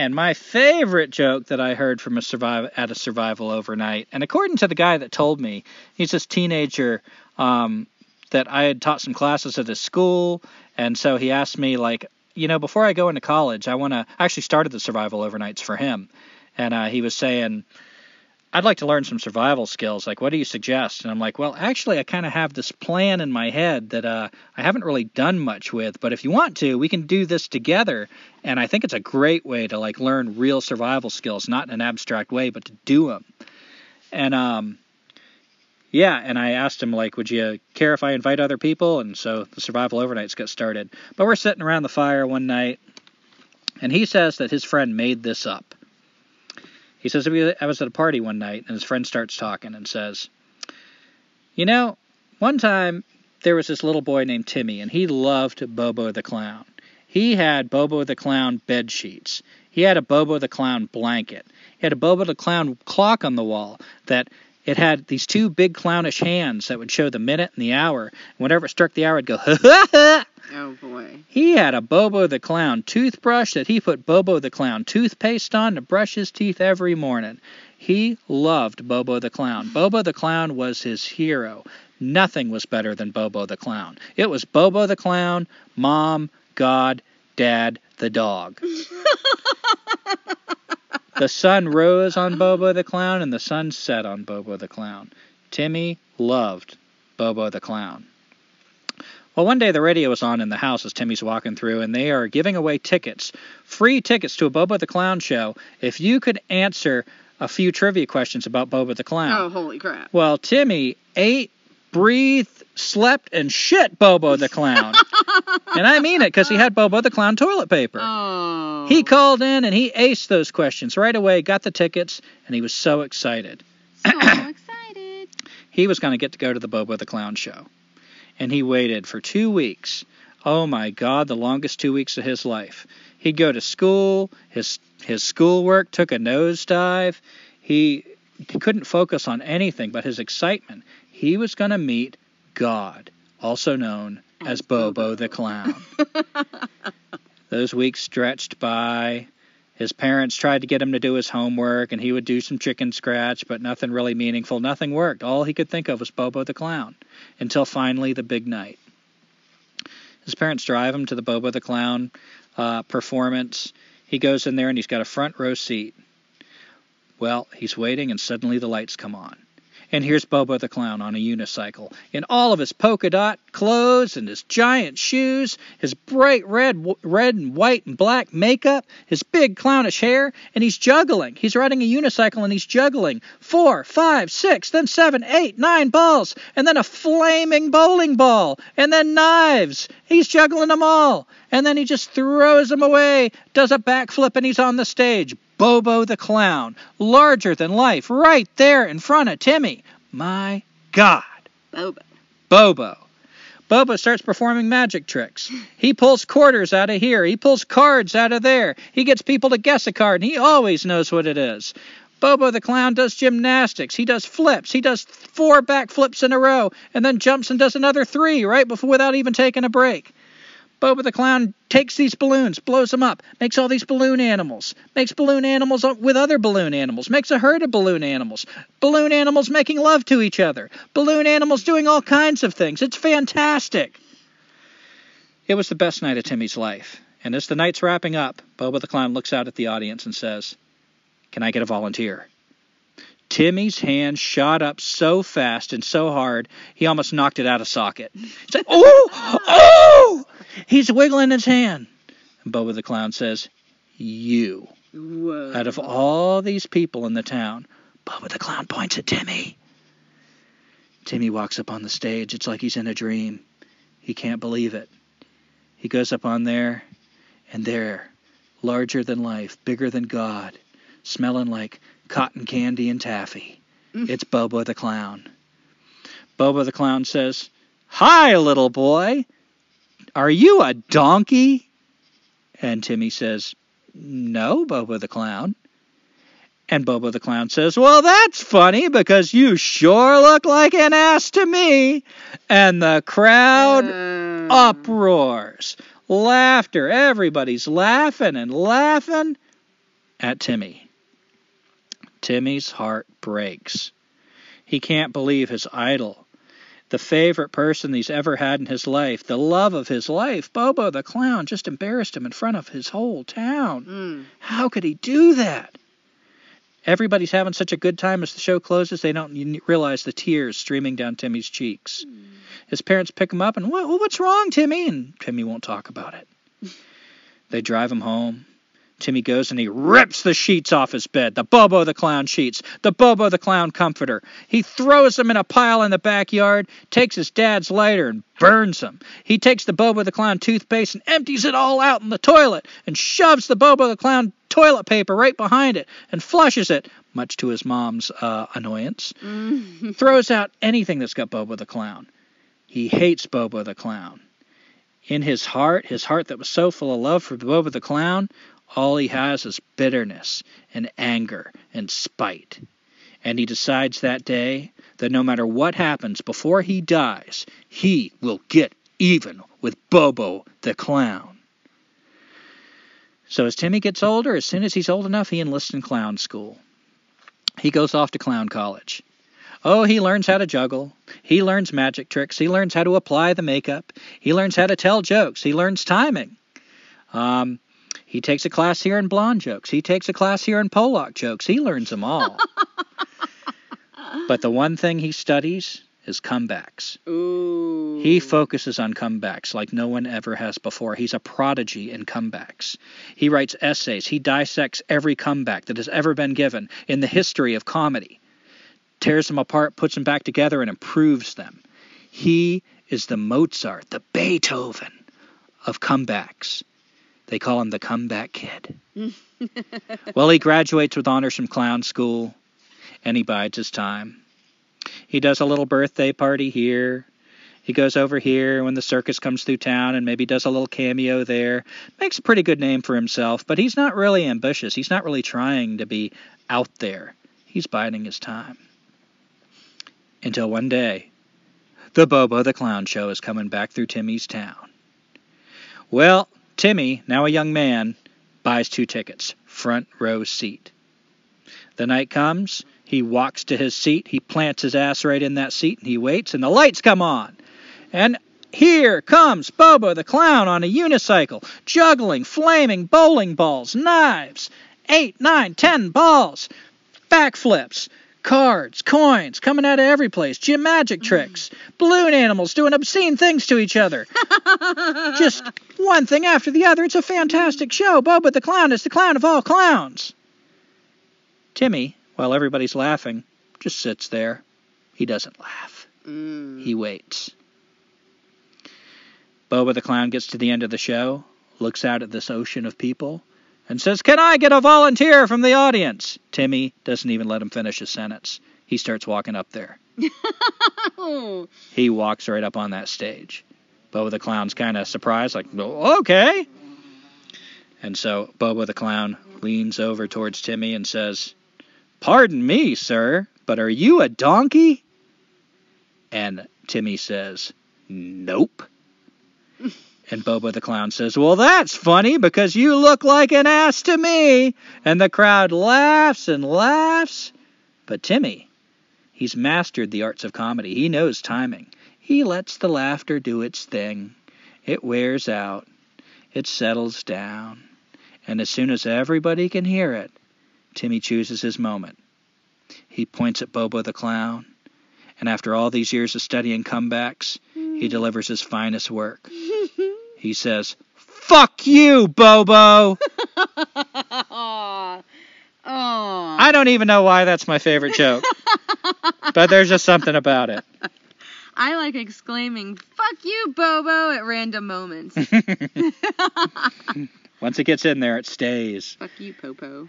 And my favorite joke that I heard from a survival at a survival overnight, and according to the guy that told me, he's this teenager um, that I had taught some classes at his school, and so he asked me like, you know, before I go into college, I want to. Actually started the survival overnights for him, and uh, he was saying, I'd like to learn some survival skills. Like, what do you suggest? And I'm like, well, actually, I kind of have this plan in my head that uh, I haven't really done much with. But if you want to, we can do this together. And I think it's a great way to like learn real survival skills, not in an abstract way, but to do them. And um, yeah, and I asked him like, would you care if I invite other people? And so the survival overnights got started. But we're sitting around the fire one night, and he says that his friend made this up. He says, I was at a party one night, and his friend starts talking and says, You know, one time there was this little boy named Timmy, and he loved Bobo the Clown. He had Bobo the Clown bed sheets. He had a Bobo the Clown blanket. He had a Bobo the Clown clock on the wall that it had these two big clownish hands that would show the minute and the hour. Whenever it struck the hour, it'd go, ha ha ha! Oh boy. He had a Bobo the Clown toothbrush that he put Bobo the Clown toothpaste on to brush his teeth every morning. He loved Bobo the Clown. Bobo the Clown was his hero. Nothing was better than Bobo the Clown. It was Bobo the Clown, Mom, God, Dad, the dog. the sun rose on Bobo the Clown and the sun set on Bobo the Clown. Timmy loved Bobo the Clown. Well, one day the radio was on in the house as Timmy's walking through, and they are giving away tickets, free tickets to a Bobo the Clown show, if you could answer a few trivia questions about Bobo the Clown. Oh, holy crap. Well, Timmy ate, breathed, slept, and shit Bobo the Clown. and I mean it because he had Bobo the Clown toilet paper. Oh. He called in and he aced those questions right away, got the tickets, and he was so excited. so excited. He was going to get to go to the Bobo the Clown show and he waited for two weeks. Oh my God, the longest two weeks of his life. He'd go to school, his his schoolwork took a nosedive. He, he couldn't focus on anything but his excitement. He was going to meet God, also known as, as Bobo, Bobo the Clown. Those weeks stretched by. His parents tried to get him to do his homework, and he would do some chicken scratch, but nothing really meaningful. Nothing worked. All he could think of was Bobo the Clown until finally the big night. His parents drive him to the Bobo the Clown uh, performance. He goes in there and he's got a front row seat. Well, he's waiting, and suddenly the lights come on. And here's Bobo the Clown on a unicycle, in all of his polka dot clothes and his giant shoes, his bright red, red and white and black makeup, his big clownish hair, and he's juggling. He's riding a unicycle and he's juggling four, five, six, then seven, eight, nine balls, and then a flaming bowling ball, and then knives. He's juggling them all, and then he just throws them away, does a backflip, and he's on the stage. Bobo the Clown, larger than life, right there in front of Timmy. My God. Bobo. Bobo. Bobo starts performing magic tricks. He pulls quarters out of here. He pulls cards out of there. He gets people to guess a card, and he always knows what it is. Bobo the Clown does gymnastics. He does flips. He does four back flips in a row, and then jumps and does another three right before without even taking a break. Bobo the Clown takes these balloons, blows them up, makes all these balloon animals, makes balloon animals with other balloon animals, makes a herd of balloon animals, balloon animals making love to each other, balloon animals doing all kinds of things. It's fantastic. It was the best night of Timmy's life. And as the night's wrapping up, Bobo the Clown looks out at the audience and says, Can I get a volunteer? Timmy's hand shot up so fast and so hard, he almost knocked it out of socket. He said, Oh! He's wiggling his hand. And Bobo the Clown says, You. Whoa. Out of all these people in the town, Bobo the Clown points at Timmy. Timmy walks up on the stage. It's like he's in a dream. He can't believe it. He goes up on there, and there, larger than life, bigger than God, smelling like cotton candy and taffy. Mm. It's Bobo the Clown. Bobo the Clown says, Hi, little boy. Are you a donkey? And Timmy says, No, Bobo the Clown. And Bobo the Clown says, Well, that's funny because you sure look like an ass to me. And the crowd Uh, uproars. Laughter. Everybody's laughing and laughing. at Timmy. Timmy's heart breaks. He can't believe his idol, the favorite person he's ever had in his life, the love of his life, Bobo the clown, just embarrassed him in front of his whole town. Mm. How could he do that? Everybody's having such a good time as the show closes, they don't realize the tears streaming down Timmy's cheeks. His parents pick him up and, what, what's wrong, Timmy? And Timmy won't talk about it. they drive him home. Timmy goes and he rips the sheets off his bed, the Bobo the Clown sheets, the Bobo the Clown comforter. He throws them in a pile in the backyard, takes his dad's lighter and burns them. He takes the Bobo the Clown toothpaste and empties it all out in the toilet and shoves the Bobo the Clown toilet paper right behind it and flushes it, much to his mom's uh, annoyance. Mm. Throws out anything that's got Bobo the Clown. He hates Bobo the Clown. In his heart, his heart that was so full of love for Bobo the Clown, all he has is bitterness and anger and spite. And he decides that day that no matter what happens before he dies, he will get even with Bobo the Clown. So as Timmy gets older, as soon as he's old enough, he enlists in clown school. He goes off to clown college. Oh, he learns how to juggle. He learns magic tricks. He learns how to apply the makeup. He learns how to tell jokes. He learns timing. Um, he takes a class here in blonde jokes. He takes a class here in Pollock jokes. He learns them all. but the one thing he studies is comebacks. Ooh. He focuses on comebacks like no one ever has before. He's a prodigy in comebacks. He writes essays. He dissects every comeback that has ever been given in the history of comedy, tears them apart, puts them back together, and improves them. He is the Mozart, the Beethoven of comebacks. They call him the comeback kid. well, he graduates with honors from clown school, and he bides his time. He does a little birthday party here. He goes over here when the circus comes through town and maybe does a little cameo there. Makes a pretty good name for himself, but he's not really ambitious. He's not really trying to be out there. He's biding his time. Until one day, the Bobo the Clown Show is coming back through Timmy's town. Well, Timmy, now a young man, buys two tickets, front row seat. The night comes, he walks to his seat, he plants his ass right in that seat, and he waits, and the lights come on. And here comes Bobo the Clown on a unicycle, juggling flaming bowling balls, knives, eight, nine, ten balls, backflips, cards, coins coming out of every place, gym magic tricks, balloon animals doing obscene things to each other. Just one thing after the other. It's a fantastic show. Bobo the Clown is the clown of all clowns. Timmy, while everybody's laughing, just sits there. He doesn't laugh. Mm. He waits. Bobo the Clown gets to the end of the show, looks out at this ocean of people, and says, Can I get a volunteer from the audience? Timmy doesn't even let him finish his sentence. He starts walking up there. He walks right up on that stage. Bobo the Clown's kind of surprised, like, "Oh, okay. And so Bobo the Clown leans over towards Timmy and says, Pardon me, sir, but are you a donkey? And Timmy says, Nope. And Bobo the Clown says, Well, that's funny because you look like an ass to me. And the crowd laughs and laughs. But Timmy, he's mastered the arts of comedy. He knows timing. He lets the laughter do its thing. It wears out. It settles down. And as soon as everybody can hear it, Timmy chooses his moment. He points at Bobo the Clown. And after all these years of studying comebacks, he delivers his finest work. He says, Fuck you, Bobo! Aw. Aw. I don't even know why that's my favorite joke, but there's just something about it. I like exclaiming, fuck you, Bobo, at random moments. Once it gets in there, it stays. fuck you, Popo.